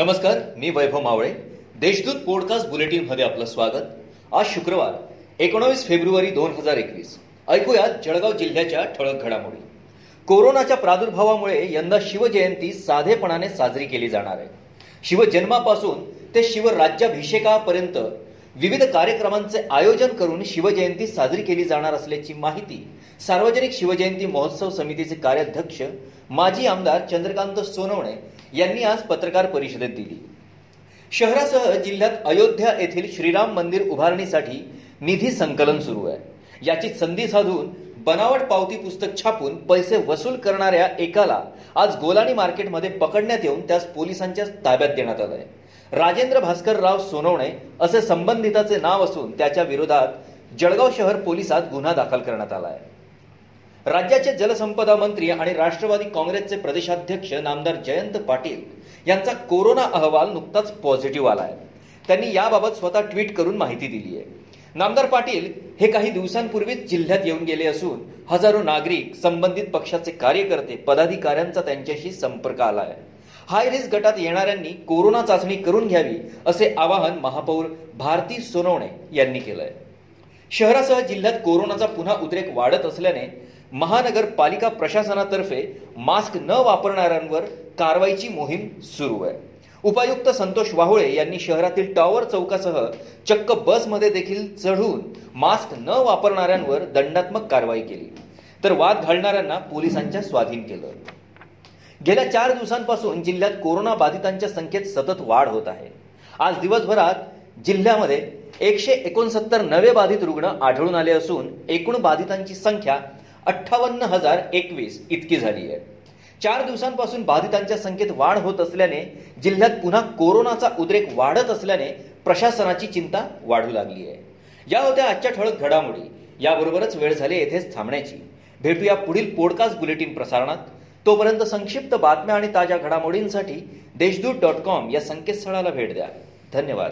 नमस्कार मी वैभव मावळे. देशदूत पॉडकास्ट बुलेटिनमध्ये आपलं स्वागत. आज शुक्रवार एकोणावीस फेब्रुवारी दोन हजार एकवीस. ऐकूयात जळगाव जिल्ह्याच्या ठळक घडामोडी. कोरोनाच्या प्रादुर्भावामुळे यंदा शिवजयंती साधेपणाने साजरी केली जाणार आहे. शिवजन्मापासून ते शिवराज्याभिषेकापर्यंत विविध कार्यक्रमांचे आयोजन करून शिवजयंती साजरी केली जाणार असल्याची माहिती सार्वजनिक शिवजयंती महोत्सव समितीचे कार्याध्यक्ष माजी आमदार चंद्रकांत सोनवणे यांनी आज पत्रकार परिषदेत दिली. शहरासह जिल्ह्यात अयोध्या येथील श्रीराम मंदिर उभारणीसाठी निधी संकलन सुरू आहे. याची संधी साधून बनावट पावती पुस्तक छापून पैसे वसूल करणाऱ्या एकाला आज गोलानी मार्केटमध्ये पकडण्यात येऊन त्यास पोलिसांच्या ताब्यात देण्यात आलंय. राजेंद्र भास्करराव सोनवणे असे संबंधिताचे नाव असून त्याच्या विरोधात जळगाव शहर पोलिसात गुन्हा दाखल करण्यात आला आहे राज्याचे जलसंपदा मंत्री आणि राष्ट्रवादी काँग्रेसचे प्रदेशाध्यक्ष नामदार जयंत पाटील यांचा कोरोना अहवाल नुकताच पॉझिटिव्ह आला आहे त्यांनी याबाबत स्वतः ट्विट करून माहिती दिली आहे नामदार पाटील हे काही दिवसांपूर्वीच जिल्ह्यात येऊन गेले असून हजारो नागरिक संबंधित पक्षाचे कार्यकर्ते पदाधिकाऱ्यांचा त्यांच्याशी संपर्क आला आहे हाय रिस्क गटात येणाऱ्यांनी कोरोना चाचणी करून घ्यावी असे आवाहन महापौर भारती सोनवणे यांनी केलंय. शहरासह जिल्ह्यात कोरोनाचा पुन्हा उद्रेक वाढत असल्याने महानगरपालिका प्रशासनातर्फे मास्क न वापरणाऱ्यांवर कारवाईची मोहीम सुरू आहे. उपायुक्त संतोष वाहुळे यांनी शहरातील टॉवर चौकासह चक्क बसमध्ये देखील चढून मास्क न वापरणाऱ्यांवर दंडात्मक कारवाई केली. तर वाद घालणाऱ्यांना पोलिसांच्या स्वाधीन केलं. गेल्या चार दिवसांपासून जिल्ह्यात कोरोना बाधितांच्या संख्येत सतत वाढ होत आहे. आज दिवसभरात जिल्ह्यामध्ये एकशे एकोणसत्तर नवे बाधित रुग्ण आढळून आले असून एकूण बाधितांची संख्या अठ्ठावन्न हजार एकवीस इतकी झाली आहे. चार दिवसांपासून बाधितांच्या संख्येत वाढ होत असल्याने जिल्ह्यात पुन्हा कोरोनाचा उद्रेक वाढत असल्याने प्रशासनाची चिंता वाढू लागली आहे. या होत्या आजच्या ठळक घडामोडी. याबरोबरच वेळ झाली येथेच थांबण्याची. भेटूया पुढील पॉडकास्ट बुलेटिन प्रसारणात. तोपर्यंत संक्षिप्त बातम्या आणि ताज्या घडामोडींसाठी देशदूत डॉट कॉम या संकेतस्थळाला भेट द्या. धन्यवाद.